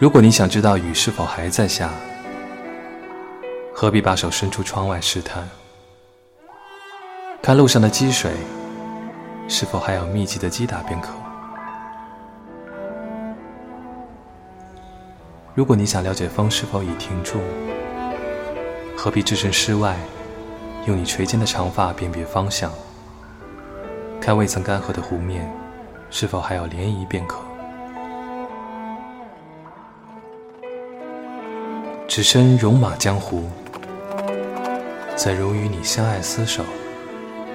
如果你想知道雨是否还在下，何必把手伸出窗外试探？看路上的积水是否还有密集的击打便可。如果你想了解风是否已停住，何必置身事外？用你垂肩的长发辨别方向？看未曾干涸的湖面，是否还有涟漪便可。只身戎马江湖，怎如与你相爱厮守，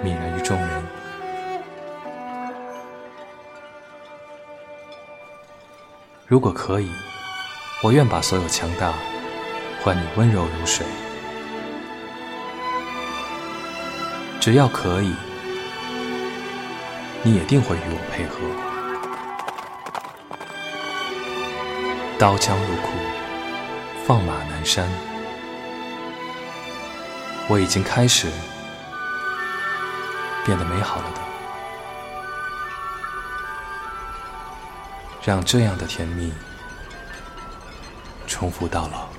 泯然于众人？如果可以，我愿把所有强大换你温柔如水。只要可以，你也定会与我配合。刀枪入库，放马南山。我已经开始变得美好了的，让这样的甜蜜重复到老。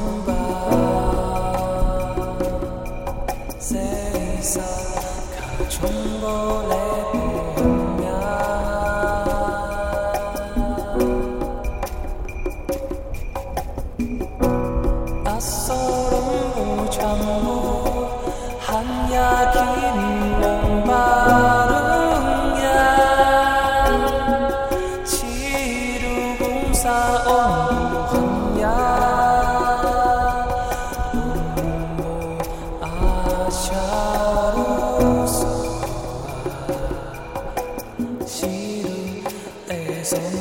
I saw next.